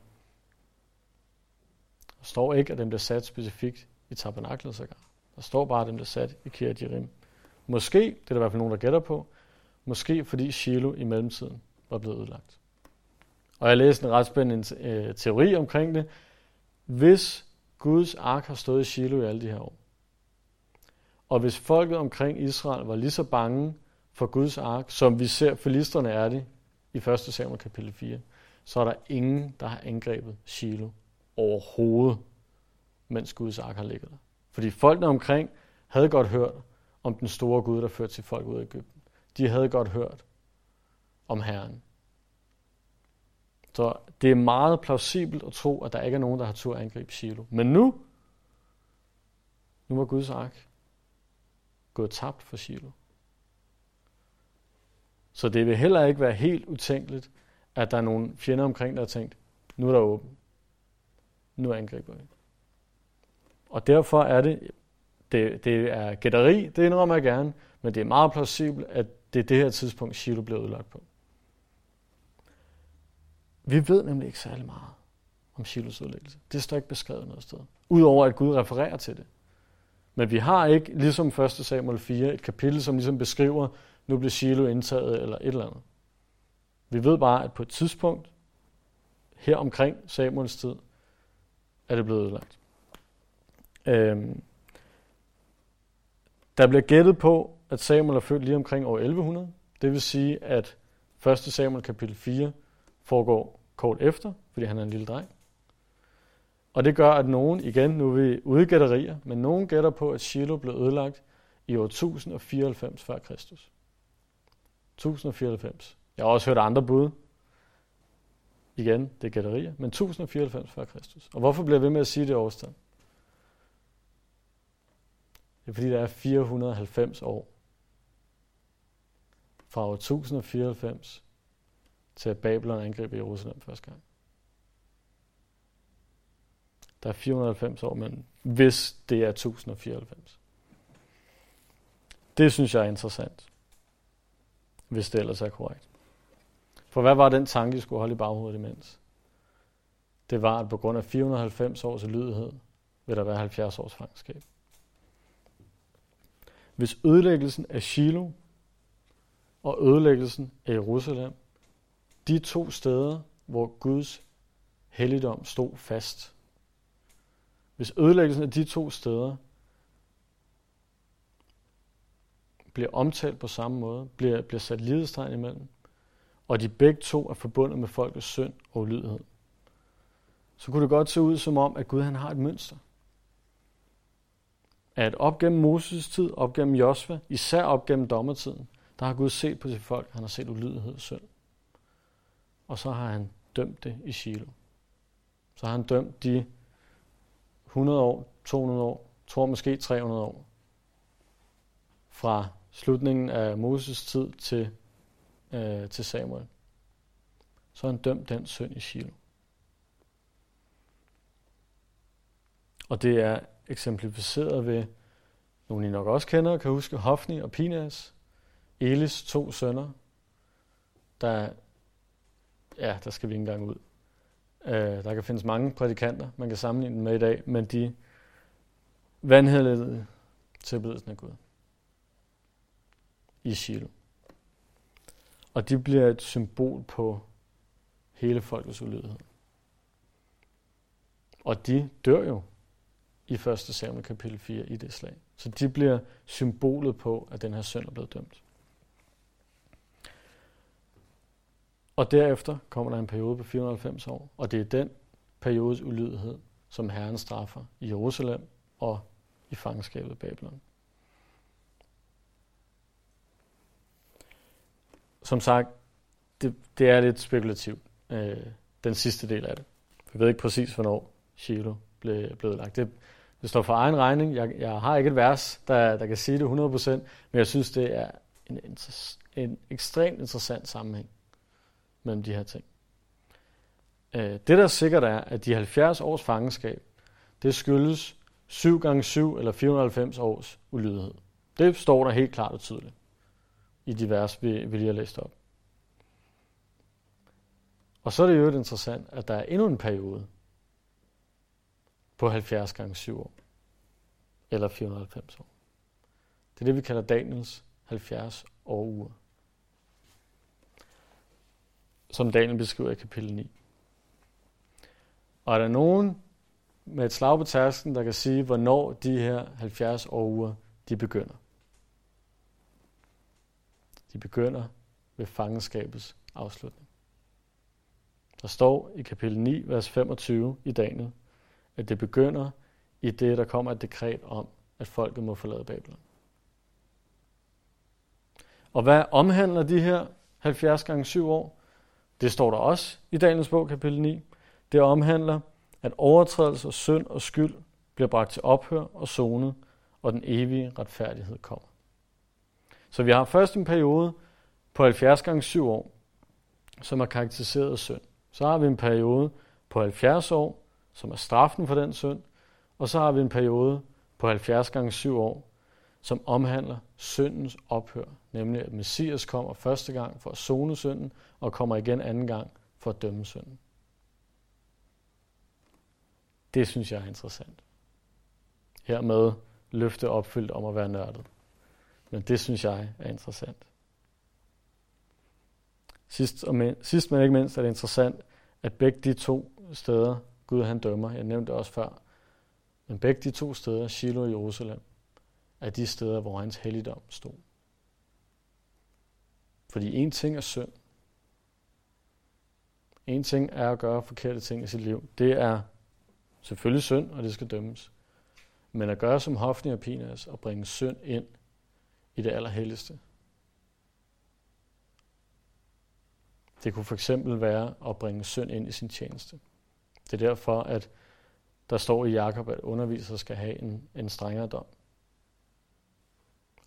Der står ikke, at den blev sat specifikt i tabernaklet sågar. Der står bare, at den blev sat i Kiryat Jerim. Måske, det er der i hvert fald nogen, der gætter på, måske fordi Shiloh i mellemtiden var blevet ødelagt. Og jeg læste en ret spændende øh, teori omkring det. Hvis Guds ark har stået i Shiloh i alle de her år, og hvis folket omkring Israel var lige så bange for Guds ark, som vi ser filisterne er det i 1. Samuel kapitel 4, så er der ingen, der har angrebet Shiloh overhovedet, mens Guds ark har ligget der. Fordi folkene omkring havde godt hørt om den store Gud, der førte sit folk ud af Ægypten. De havde godt hørt om Herren. Så det er meget plausibelt at tro, at der ikke er nogen, der har tur at angribe Shiloh. Men nu, nu var Guds ark gået tabt for Shiloh. Så det vil heller ikke være helt utænkeligt, at der er nogle fjender omkring, der har tænkt, nu er der åben. Nu angriber vi. Og derfor er det, det, det er gætteri, det indrømmer jeg gerne, men det er meget plausibelt, at det er det her tidspunkt, Shiloh bliver udlagt på. Vi ved nemlig ikke særlig meget om Shilohs udlæggelse. Det står ikke beskrevet noget sted. Udover at Gud refererer til det. Men vi har ikke, ligesom 1. Samuel 4, et kapitel, som ligesom beskriver, nu blev Shiloh indtaget eller et eller andet. Vi ved bare, at på et tidspunkt, her omkring Samuels tid, er det blevet ødelagt. Øhm, der bliver gættet på, at Samuel er født lige omkring år 1100. Det vil sige, at 1. Samuel kapitel 4 foregår kort efter, fordi han er en lille dreng. Og det gør, at nogen, igen, nu er vi ude gætterier, men nogen gætter på, at Shiloh blev ødelagt i år 1094 før Kristus. 1094. Jeg har også hørt andre bud. Igen, det er gætterier, men 1094 før Kristus. Og hvorfor bliver jeg ved med at sige det årstal? Det er fordi, der er 490 år fra år 1094 til at Babylon angriber Jerusalem første gang. Der er 490 år, men hvis det er 1094. Det synes jeg er interessant, hvis det ellers er korrekt. For hvad var den tanke, de skulle holde i baghovedet imens? Det var, at på grund af 490 års lydighed, vil der være 70 års fangenskab. Hvis ødelæggelsen af Shiloh og ødelæggelsen af Jerusalem, de to steder, hvor Guds helligdom stod fast, hvis ødelæggelsen af de to steder bliver omtalt på samme måde, bliver, bliver sat lidestegn imellem, og de begge to er forbundet med folkets synd og ulydighed, så kunne det godt se ud som om, at Gud han har et mønster. At op gennem Moses tid, op gennem Josva, især op gennem dommertiden, der har Gud set på sit folk, han har set ulydighed og synd. Og så har han dømt det i Shiloh. Så har han dømt de 100 år, 200 år, tror måske 300 år, fra slutningen af Moses tid til, øh, til Samuel. Så har han dømt den synd i Shiloh. Og det er eksemplificeret ved, nogle I nok også kender, kan huske Hofni og Pinas, Elis to sønner, der, ja, der skal vi ikke engang ud. Uh, der kan findes mange prædikanter, man kan sammenligne dem med i dag, men de vandhældede tilbedelsen af Gud i Og de bliver et symbol på hele folkets ulydighed. Og de dør jo i 1. Samuel kapitel 4 i det slag. Så de bliver symbolet på, at den her søn er blevet dømt. Og derefter kommer der en periode på 490 år, og det er den periodes ulydighed, som Herren straffer i Jerusalem og i fangenskabet Babylon. Som sagt, det, det er lidt spekulativt, øh, den sidste del af det. Vi ved ikke præcis, hvornår Shiloh blev, blev lagt. Det, det står for egen regning. Jeg, jeg har ikke et vers, der, der kan sige det 100%, men jeg synes, det er en, en ekstremt interessant sammenhæng mellem de her ting. Øh, det, der sikkert er, at de 70 års fangenskab, det skyldes 7 gange 7 eller 490 års ulydighed. Det står der helt klart og tydeligt i de vers, vi, vi lige har læst op. Og så er det jo interessant, at der er endnu en periode på 70 gange 7 år, eller 490 år. Det er det, vi kalder Daniels 70 år uger som Daniel beskriver i kapitel 9. Og er der nogen med et slag på tasken, der kan sige, hvornår de her 70 år uger, de begynder? De begynder ved fangenskabets afslutning. Der står i kapitel 9, vers 25 i Daniel, at det begynder i det, der kommer et dekret om, at folket må forlade Babylon. Og hvad omhandler de her 70 gange 7 år? Det står der også i Daniels bog, kapitel 9. Det omhandler, at overtrædelse og synd og skyld bliver bragt til ophør og zone, og den evige retfærdighed kommer. Så vi har først en periode på 70 gange 7 år, som er karakteriseret af synd. Så har vi en periode på 70 år, som er straffen for den synd, og så har vi en periode på 70 gange 7 år, som omhandler syndens ophør, nemlig at Messias kommer første gang for at zone synden, og kommer igen anden gang for at dømme synden. Det synes jeg er interessant. Hermed løfte opfyldt om at være nørdet. Men det synes jeg er interessant. Sidst, og men, sidst men ikke mindst er det interessant, at begge de to steder, Gud han dømmer, jeg nævnte det også før, men begge de to steder, Shiloh og Jerusalem, er de steder, hvor hans helligdom stod. Fordi en ting er synd. En ting er at gøre forkerte ting i sit liv. Det er selvfølgelig synd, og det skal dømmes. Men at gøre som Hofni og Pinas og bringe synd ind i det allerhelligste. Det kunne for eksempel være at bringe synd ind i sin tjeneste. Det er derfor, at der står i Jakob, at undervisere skal have en, en strengere dom.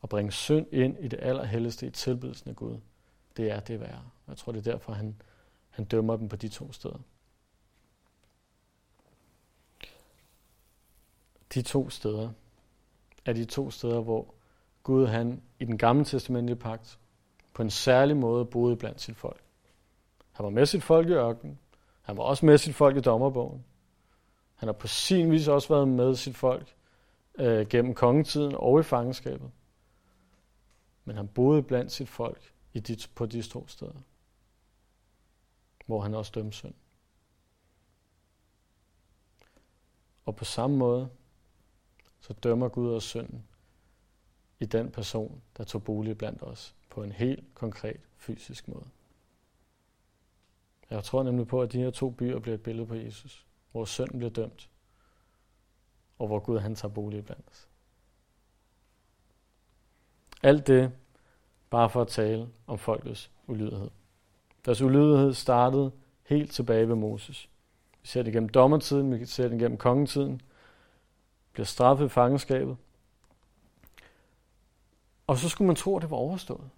At bringe synd ind i det allerhelligste i tilbydelsen af Gud, det er det værre. Jeg tror, det er derfor, han, han dømmer dem på de to steder. De to steder er de to steder, hvor Gud han i den gamle testamentlige pagt på en særlig måde boede blandt sit folk. Han var med sit folk i ørkenen. Han var også med sit folk i dommerbogen. Han har på sin vis også været med sit folk øh, gennem kongetiden og i fangenskabet. Men han boede blandt sit folk i de, på de to steder, hvor han også dømte synd. Og på samme måde, så dømmer Gud os synden i den person, der tog bolig blandt os på en helt konkret fysisk måde. Jeg tror nemlig på, at de her to byer bliver et billede på Jesus, hvor synden bliver dømt, og hvor Gud han tager bolig blandt os. Alt det bare for at tale om folkets ulydighed. Deres ulydighed startede helt tilbage ved Moses. Vi ser det gennem dommertiden, vi ser det gennem kongetiden, bliver straffet i fangenskabet. Og så skulle man tro, at det var overstået.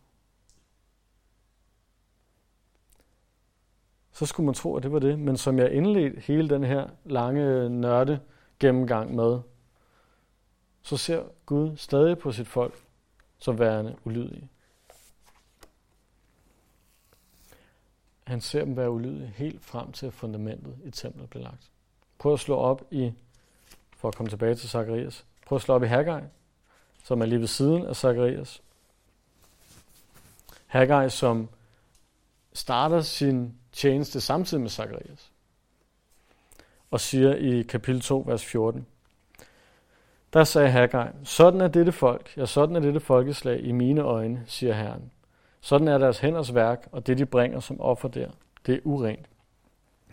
Så skulle man tro, at det var det. Men som jeg indledte hele den her lange nørde gennemgang med, så ser Gud stadig på sit folk som værende ulydige. Han ser dem være ulydige helt frem til fundamentet i templet blev lagt. Prøv at slå op i, for at komme tilbage til Zacharias, prøv at slå op i Haggai, som er lige ved siden af Zacharias. Haggai, som starter sin tjeneste samtidig med Zacharias. Og siger i kapitel 2, vers 14, der sagde Haggai, sådan er dette folk, ja, sådan er dette folkeslag i mine øjne, siger Herren. Sådan er deres hænders værk, og det de bringer som offer der, det er urent.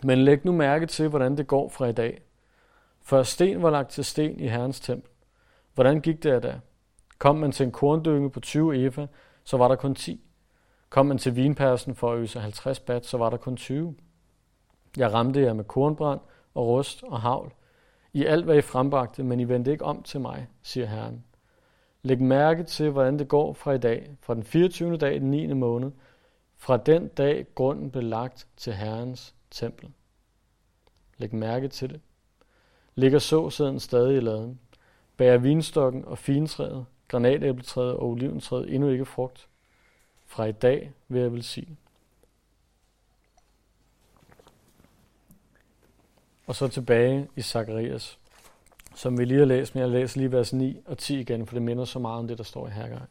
Men læg nu mærke til, hvordan det går fra i dag. For sten var lagt til sten i Herrens tempel. Hvordan gik det da? Kom man til en korndynge på 20 efa, så var der kun 10. Kom man til vinpersen for at øse 50 bat, så var der kun 20. Jeg ramte jer med kornbrand og rust og havl. I alt, hvad I frembragte, men I vendte ikke om til mig, siger Herren. Læg mærke til, hvordan det går fra i dag, fra den 24. dag i den 9. måned, fra den dag grunden blev lagt til Herrens tempel. Læg mærke til det. Ligger såsæden stadig i laden. Bærer vinstokken og fintræet, granatæbletræet og oliventræet endnu ikke frugt. Fra i dag vil jeg velsigne. Og så tilbage i Zakarias som vi lige har læst, men jeg læser lige vers 9 og 10 igen, for det minder så meget om det, der står i Hergang.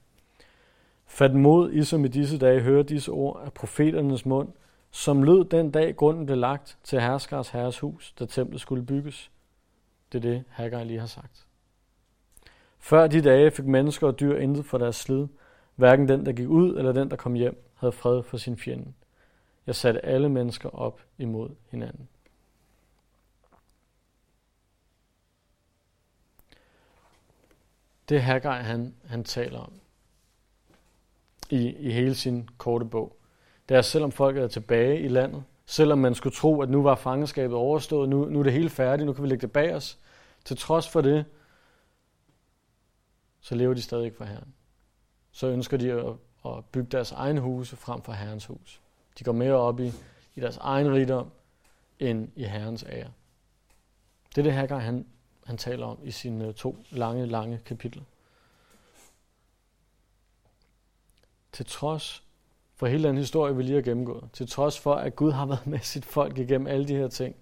Fat mod, I som i disse dage hører disse ord af profeternes mund, som lød den dag grunden blev lagt til herskers herres hus, da templet skulle bygges. Det er det, Haggai lige har sagt. Før de dage fik mennesker og dyr intet for deres slid. Hverken den, der gik ud, eller den, der kom hjem, havde fred for sin fjende. Jeg satte alle mennesker op imod hinanden. Det er Haggai, han, han taler om i, i hele sin korte bog. Det er, selvom folket er tilbage i landet, selvom man skulle tro, at nu var fangenskabet overstået, nu, nu er det hele færdigt, nu kan vi lægge det bag os, til trods for det, så lever de stadig ikke for Herren. Så ønsker de at, at bygge deres egen huse frem for Herrens hus. De går mere op i, i deres egen rigdom, end i Herrens ære. Det er det, Haggai han, han taler om i sine øh, to lange, lange kapitler. Til trods for hele den historie, vi lige har gennemgået, til trods for, at Gud har været med sit folk igennem alle de her ting,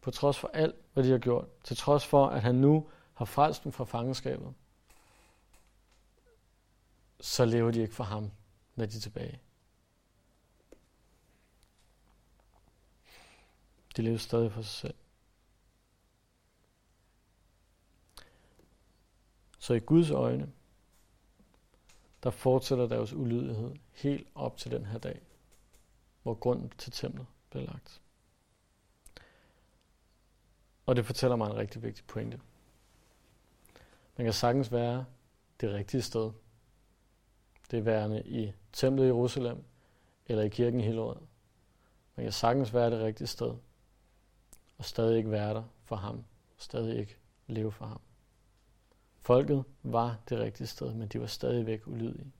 på trods for alt, hvad de har gjort, til trods for, at han nu har frelst dem fra fangenskabet, så lever de ikke for ham, når de er tilbage. De lever stadig for sig selv. Så i Guds øjne, der fortsætter deres ulydighed helt op til den her dag, hvor grunden til templet blev lagt. Og det fortæller mig en rigtig vigtig pointe. Man kan sagtens være det rigtige sted. Det værende i templet i Jerusalem, eller i kirken i Hillerød, Man kan sagtens være det rigtige sted, og stadig ikke være der for ham, stadig ikke leve for ham. Folket var det rigtige sted, men de var stadigvæk ulydige.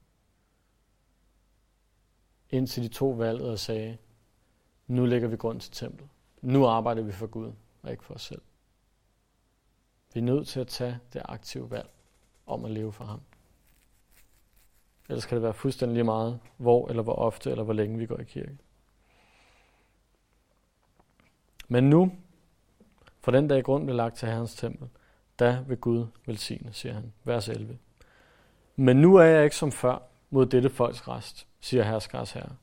Indtil de to valget og sagde, nu lægger vi grund til templet. Nu arbejder vi for Gud, og ikke for os selv. Vi er nødt til at tage det aktive valg om at leve for ham. Ellers kan det være fuldstændig lige meget, hvor eller hvor ofte eller hvor længe vi går i kirke. Men nu, for den dag grund blev lagt til Herrens tempel, da vil Gud velsigne, siger han. Vers 11. Men nu er jeg ikke som før mod dette folks rest, siger herskars herre.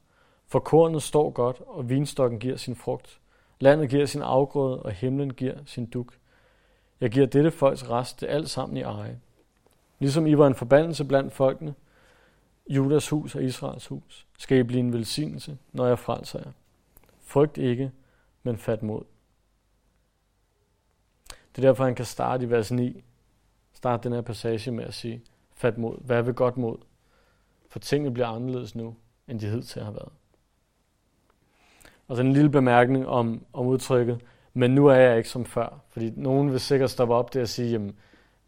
For kornet står godt, og vinstokken giver sin frugt. Landet giver sin afgrøde, og himlen giver sin duk. Jeg giver dette folks rest det alt sammen i eje. Ligesom I var en forbandelse blandt folkene, Judas hus og Israels hus, skal I blive en velsignelse, når jeg frelser jer. Frygt ikke, men fat mod. Det er derfor, han kan starte i vers 9. Starte den her passage med at sige, fat mod. Hvad vil godt mod? For tingene bliver anderledes nu, end de hidtil har været. Og så en lille bemærkning om, om udtrykket, men nu er jeg ikke som før. Fordi nogen vil sikkert stoppe op der og sige, jamen,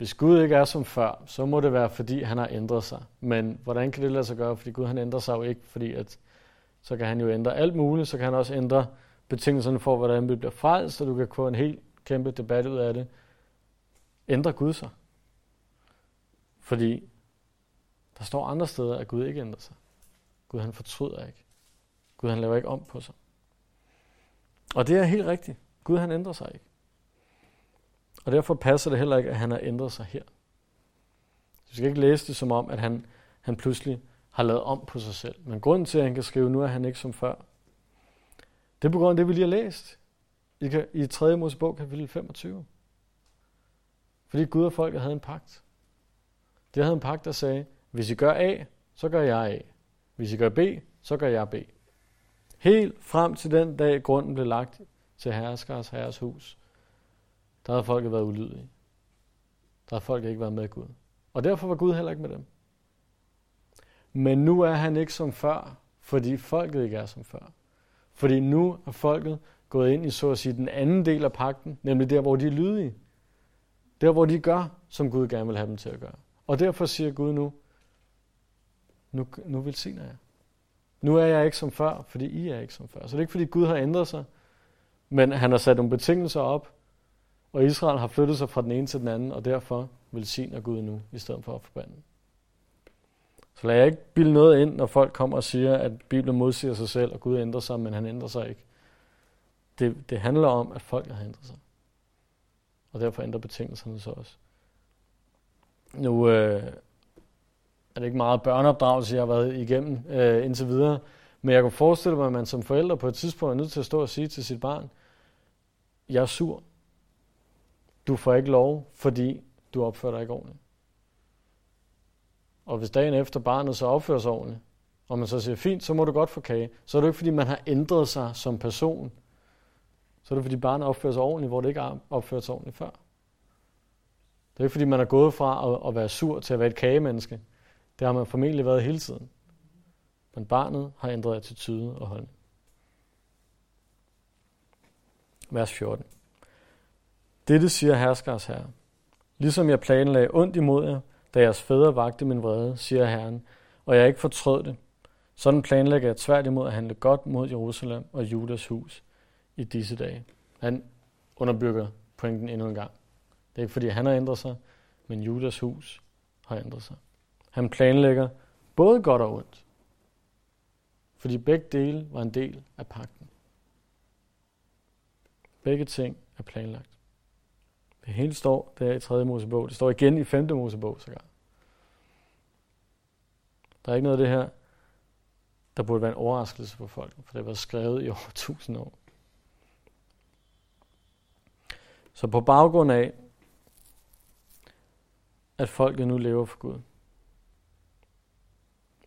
hvis Gud ikke er som før, så må det være, fordi han har ændret sig. Men hvordan kan det lade sig gøre? Fordi Gud han ændrer sig jo ikke, fordi at, så kan han jo ændre alt muligt. Så kan han også ændre betingelserne for, hvordan vi bliver frelst, så du kan få en helt kæmpe debat ud af det. Ændrer Gud sig? Fordi der står andre steder, at Gud ikke ændrer sig. Gud han fortryder ikke. Gud han laver ikke om på sig. Og det er helt rigtigt. Gud han ændrer sig ikke. Og derfor passer det heller ikke, at han har ændret sig her. Vi skal ikke læse det som om, at han, han pludselig har lavet om på sig selv. Men grunden til, at han kan skrive, nu er han ikke som før, det er på grund af det, vi lige har læst i, i 3. Mosebog, kapitel 25. Fordi Gud og folket havde en pagt. De havde en pagt, der sagde, hvis I gør A, så gør jeg A. Hvis I gør B, så gør jeg B. Helt frem til den dag, grunden blev lagt til herreskars herres hus, der havde folket været ulydige. Der havde folket ikke været med Gud. Og derfor var Gud heller ikke med dem. Men nu er han ikke som før, fordi folket ikke er som før. Fordi nu er folket gået ind i, så at sige, den anden del af pakten, nemlig der, hvor de er lydige. Der, hvor de gør, som Gud gerne vil have dem til at gøre. Og derfor siger Gud nu, nu, nu velsigner jeg. Nu er jeg ikke som før, fordi I er ikke som før. Så det er ikke, fordi Gud har ændret sig, men han har sat nogle betingelser op, og Israel har flyttet sig fra den ene til den anden, og derfor velsigner Gud nu, i stedet for at forbande. Så lad jeg ikke bilde noget ind, når folk kommer og siger, at Bibelen modsiger sig selv, og Gud ændrer sig, men han ændrer sig ikke. Det, det handler om, at folk har ændret sig. Og derfor ændrer betingelserne sig også. Nu øh, er det ikke meget børneopdragelse, jeg har været igennem øh, indtil videre, men jeg kan forestille mig, at man som forældre på et tidspunkt er nødt til at stå og sige til sit barn, jeg er sur. Du får ikke lov, fordi du opfører dig ikke ordentligt. Og hvis dagen efter barnet så opfører sig ordentligt, og man så siger, fint, så må du godt få kage, så er det ikke, fordi man har ændret sig som person. Så er det, fordi barnet opfører sig ordentligt, hvor det ikke har opført sig ordentligt før. Det er ikke, fordi man er gået fra at, at være sur til at være et kagemenneske. Det har man formentlig været hele tiden. Men barnet har ændret attitude og holdning. Vers 14. Dette siger herskers herre. Ligesom jeg planlagde ondt imod jer, da jeres fædre vagte min vrede, siger Herren, og jeg ikke fortrød det. Sådan planlægger jeg tværtimod at handle godt mod Jerusalem og Judas hus i disse dage. Han underbygger pointen endnu en gang. Det er ikke fordi, han har ændret sig, men Judas hus har ændret sig. Han planlægger både godt og ondt. Fordi begge dele var en del af pakten. Begge ting er planlagt. Det hele står der i 3. Mosebog. Det står igen i 5. Mosebog sågar. Der er ikke noget af det her, der burde være en overraskelse for folk, for det var skrevet i over tusind år. Så på baggrund af, at folket nu lever for Gud,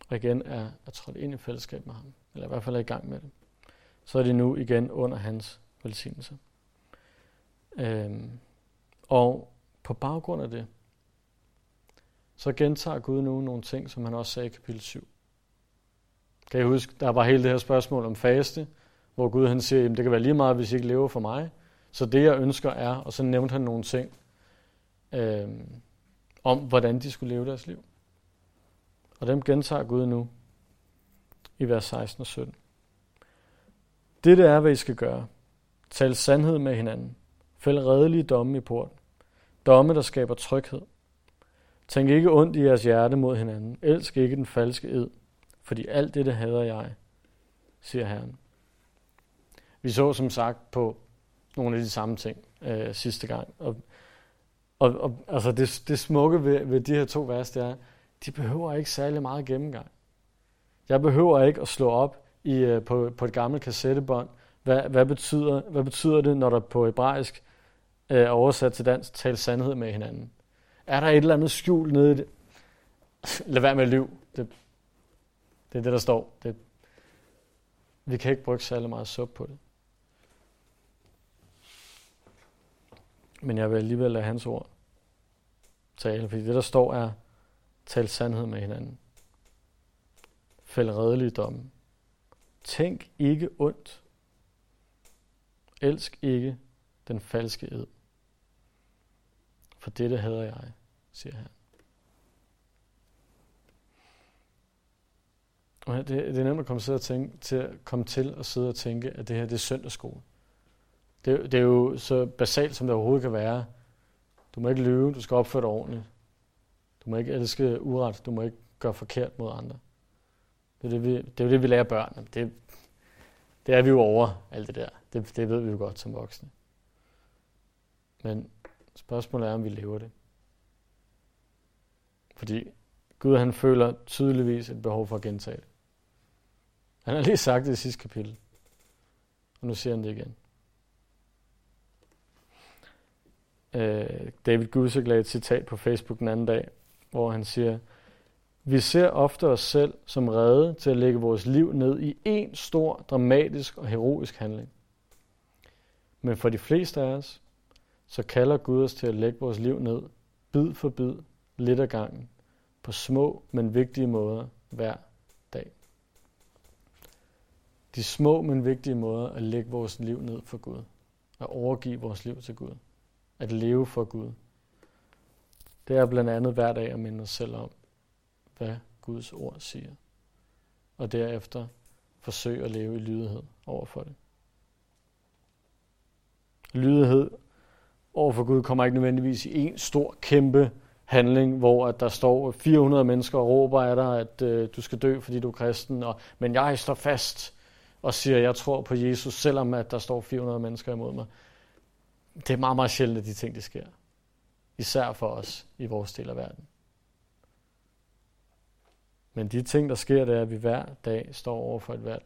og igen er, er trådt ind i fællesskab med ham, eller i hvert fald er i gang med det, så er de nu igen under hans velsignelse. Øhm, og på baggrund af det, så gentager Gud nu nogle ting, som han også sagde i kapitel 7. Kan I huske, der var hele det her spørgsmål om faste, hvor Gud han siger, jamen det kan være lige meget, hvis I ikke lever for mig. Så det jeg ønsker er, og så nævnte han nogle ting øh, om, hvordan de skulle leve deres liv. Og dem gentager Gud nu i vers 16 og 17. Dette er, hvad I skal gøre. Tal sandhed med hinanden. Fæld redelige domme i porten. Domme, der skaber tryghed. Tænk ikke ondt i jeres hjerte mod hinanden. Elsk ikke den falske ed, fordi alt det hader jeg, siger Herren. Vi så som sagt på nogle af de samme ting øh, sidste gang. Og, og, og altså det, det smukke ved, ved de her to vers, det er, de behøver ikke særlig meget gennemgang. Jeg behøver ikke at slå op i, øh, på, på et gammelt kassettebånd, hvad, hvad, betyder, hvad betyder det, når der på hebraisk øh, oversat til dansk, tale sandhed med hinanden. Er der et eller andet skjul nede i det? Lad være med liv. Det, det er det, der står. Det, vi kan ikke bruge særlig meget sup på det. Men jeg vil alligevel lade hans ord tale, fordi det, der står, er, tal sandhed med hinanden. Fæld redelige domme. Tænk ikke ondt. Elsk ikke den falske ed. For dette hader jeg, siger han. Og det, det er nemt at komme, til at, tænke, til at komme til at sidde og tænke, at det her det er søndagsskole. Det, det er jo så basalt, som det overhovedet kan være. Du må ikke lyve, du skal opføre dig ordentligt. Du må ikke elske uret, du må ikke gøre forkert mod andre. Det er det, vi, det, er det, vi lærer børn. Det, det er vi jo over, alt det der. Det, det ved vi jo godt som voksne. Men spørgsmålet er, om vi lever det. Fordi Gud han føler tydeligvis et behov for at gentage det. Han har lige sagt det i sidste kapitel. Og nu siger han det igen. Øh, David Gussek lagde et citat på Facebook den anden dag, hvor han siger, vi ser ofte os selv som redde til at lægge vores liv ned i en stor, dramatisk og heroisk handling. Men for de fleste af os, så kalder Gud os til at lægge vores liv ned, bid for bid, lidt ad gangen, på små, men vigtige måder hver dag. De små, men vigtige måder at lægge vores liv ned for Gud. At overgive vores liv til Gud. At leve for Gud. Det er blandt andet hver dag at minde os selv om, hvad Guds ord siger. Og derefter forsøge at leve i lydighed over for det. Lydighed over for Gud kommer ikke nødvendigvis i en stor, kæmpe handling, hvor at der står 400 mennesker og råber af dig, at øh, du skal dø, fordi du er kristen, og, men jeg står fast og siger, at jeg tror på Jesus, selvom at der står 400 mennesker imod mig. Det er meget, meget sjældent, at de ting, det sker. Især for os i vores del af verden. Men de ting, der sker, det er, at vi hver dag står over for et valg.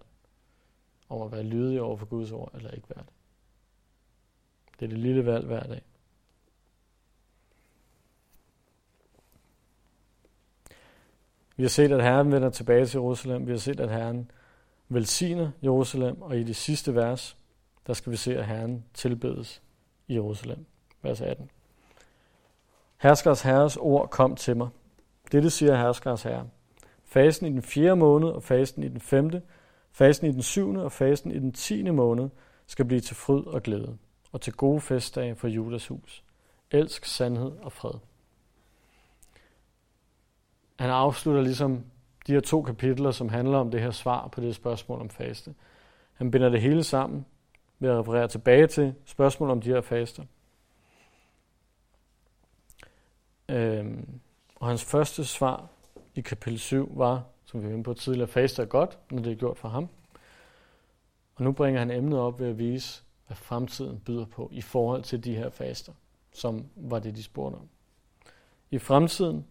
Om at være lydig over for Guds ord, eller ikke være det. Det er det lille valg hver dag. Vi har set, at Herren vender tilbage til Jerusalem. Vi har set, at Herren velsigner Jerusalem. Og i det sidste vers, der skal vi se, at Herren tilbedes i Jerusalem. Vers 18. Herskers herres ord kom til mig. Dette siger herskers herre. Fasten i den fjerde måned og fasten i den femte, fasten i den syvende og fasten i den tiende måned skal blive til fryd og glæde og til gode festdage for Judas hus. Elsk sandhed og fred. Han afslutter ligesom de her to kapitler, som handler om det her svar på det spørgsmål om faste. Han binder det hele sammen ved at referere tilbage til spørgsmål om de her faster. Øhm, og hans første svar i kapitel 7 var, som vi var inde på tidligere, faste er godt, når det er gjort for ham. Og nu bringer han emnet op ved at vise, hvad fremtiden byder på i forhold til de her faster, som var det, de spurgte om. I fremtiden,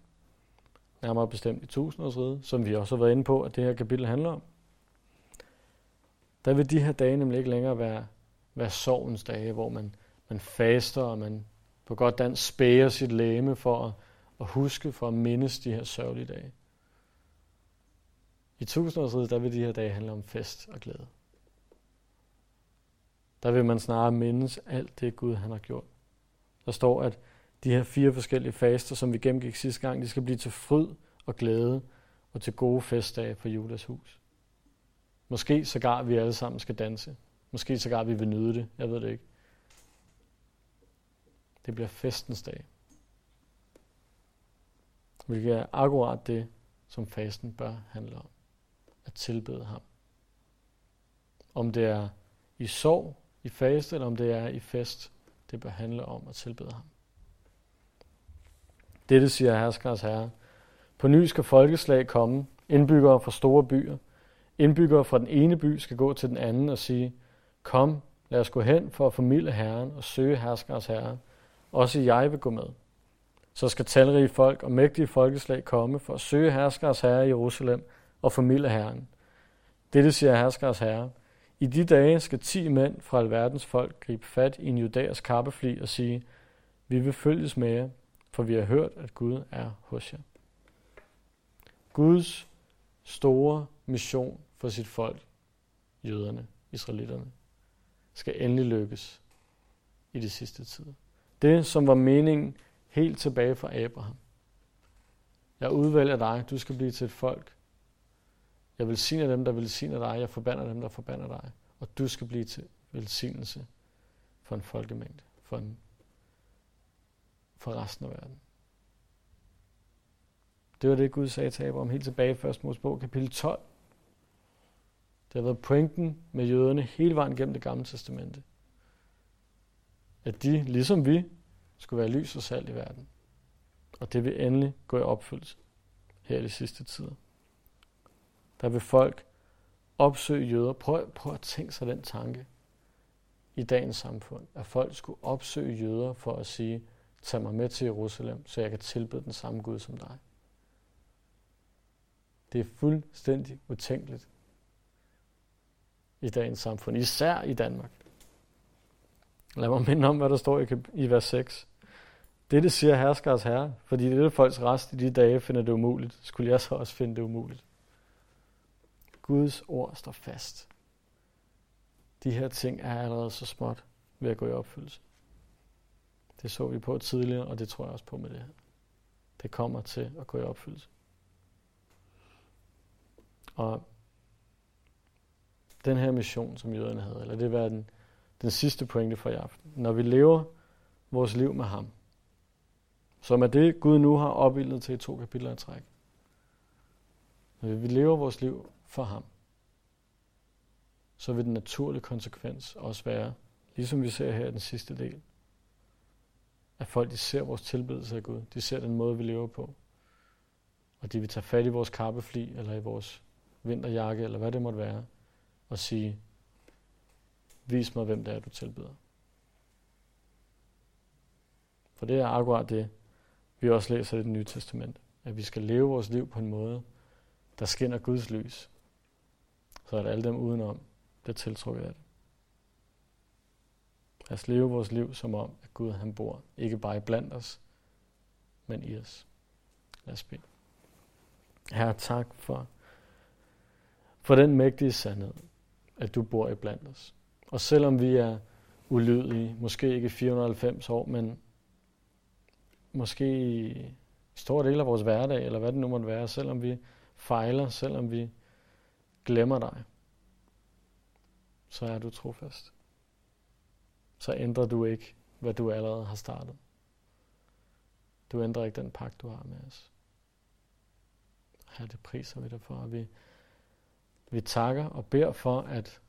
nærmere bestemt i tusindårsriget, som vi også har været inde på, at det her kapitel handler om, der vil de her dage nemlig ikke længere være, være sovens dage, hvor man, man faster, og man på godt dansk spærer sit læme for at, at huske, for at mindes de her sørgelige dage. I tusindårsriget, der vil de her dage handle om fest og glæde. Der vil man snarere mindes alt det Gud han har gjort. Der står, at de her fire forskellige faster, som vi gennemgik sidste gang, de skal blive til fryd og glæde og til gode festdage på Judas hus. Måske sågar vi alle sammen skal danse Måske sågar vi vil nyde det. Jeg ved det ikke. Det bliver festens dag. Hvilket er akkurat det, som fasten bør handle om. At tilbede ham. Om det er i sorg, i faste, eller om det er i fest, det bør handle om at tilbede ham. Dette siger herskers herre. På ny skal folkeslag komme, indbyggere fra store byer. Indbyggere fra den ene by skal gå til den anden og sige, Kom, lad os gå hen for at formidle Herren og søge herskers herre. Også jeg vil gå med. Så skal talrige folk og mægtige folkeslag komme for at søge herskers herre i Jerusalem og formidle Herren. Dette siger herskers herre. I de dage skal ti mænd fra alverdens folk gribe fat i en judæers kappefli og sige, vi vil følges med jer, for vi har hørt, at Gud er hos jer. Guds store mission for sit folk, jøderne, israelitterne, skal endelig lykkes i de sidste tider. Det, som var meningen helt tilbage fra Abraham. Jeg udvælger dig, du skal blive til et folk. Jeg velsigner dem, der velsigner dig. Jeg forbander dem, der forbander dig. Og du skal blive til velsignelse for en folkemængde, for, en, for resten af verden. Det var det, Gud sagde til Abraham helt tilbage i 1. Mosebog, kapitel 12. Det har været pointen med jøderne hele vejen gennem det gamle testamente. At de, ligesom vi, skulle være lys og salt i verden. Og det vil endelig gå i opfyldelse her i de sidste tider. Der vil folk opsøge jøder. Prøv, prøv at tænke sig den tanke i dagens samfund, at folk skulle opsøge jøder for at sige, tag mig med til Jerusalem, så jeg kan tilbede den samme Gud som dig. Det er fuldstændig utænkeligt i dagens samfund, især i Danmark. Lad mig minde om, hvad der står i, i vers 6. Dette siger herskers herre, fordi dette folks rest i de dage finder det umuligt. Skulle jeg så også finde det umuligt? Guds ord står fast. De her ting er allerede så småt ved at gå i opfyldelse. Det så vi på tidligere, og det tror jeg også på med det her. Det kommer til at gå i opfyldelse. Og den her mission, som jøderne havde, eller det var den, den sidste pointe for i aften. Når vi lever vores liv med ham, som er det, Gud nu har opvildet til i to kapitler i træk. Når vi lever vores liv for ham, så vil den naturlige konsekvens også være, ligesom vi ser her i den sidste del, at folk de ser vores tilbedelse af Gud. De ser den måde, vi lever på. Og de vil tage fat i vores kappefli, eller i vores vinterjakke, eller hvad det måtte være, og sige, vis mig, hvem det er, du tilbeder. For det er akkurat det, vi også læser i det nye testament. At vi skal leve vores liv på en måde, der skinner Guds lys. Så at alle dem udenom bliver tiltrukket af det. Lad os leve vores liv som om, at Gud han bor ikke bare i blandt os, men i os. Lad os bede. Herre, tak for, for den mægtige sandhed, at du bor i blandt os. Og selvom vi er ulydige, måske ikke 490 år, men måske i stor del af vores hverdag, eller hvad det nu måtte være, selvom vi fejler, selvom vi glemmer dig, så er du trofast. Så ændrer du ikke, hvad du allerede har startet. Du ændrer ikke den pagt, du har med os. Her det priser vi dig for, at vi, vi takker og beder for, at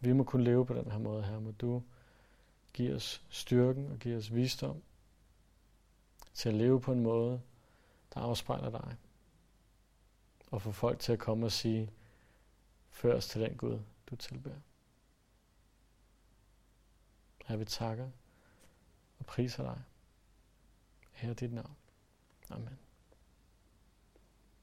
vi må kunne leve på den her måde her. Må du give os styrken og give os visdom til at leve på en måde, der afspejler dig. Og få folk til at komme og sige, før os til den Gud, du tilbærer. Her vi takker og priser dig. Her dit navn. Amen.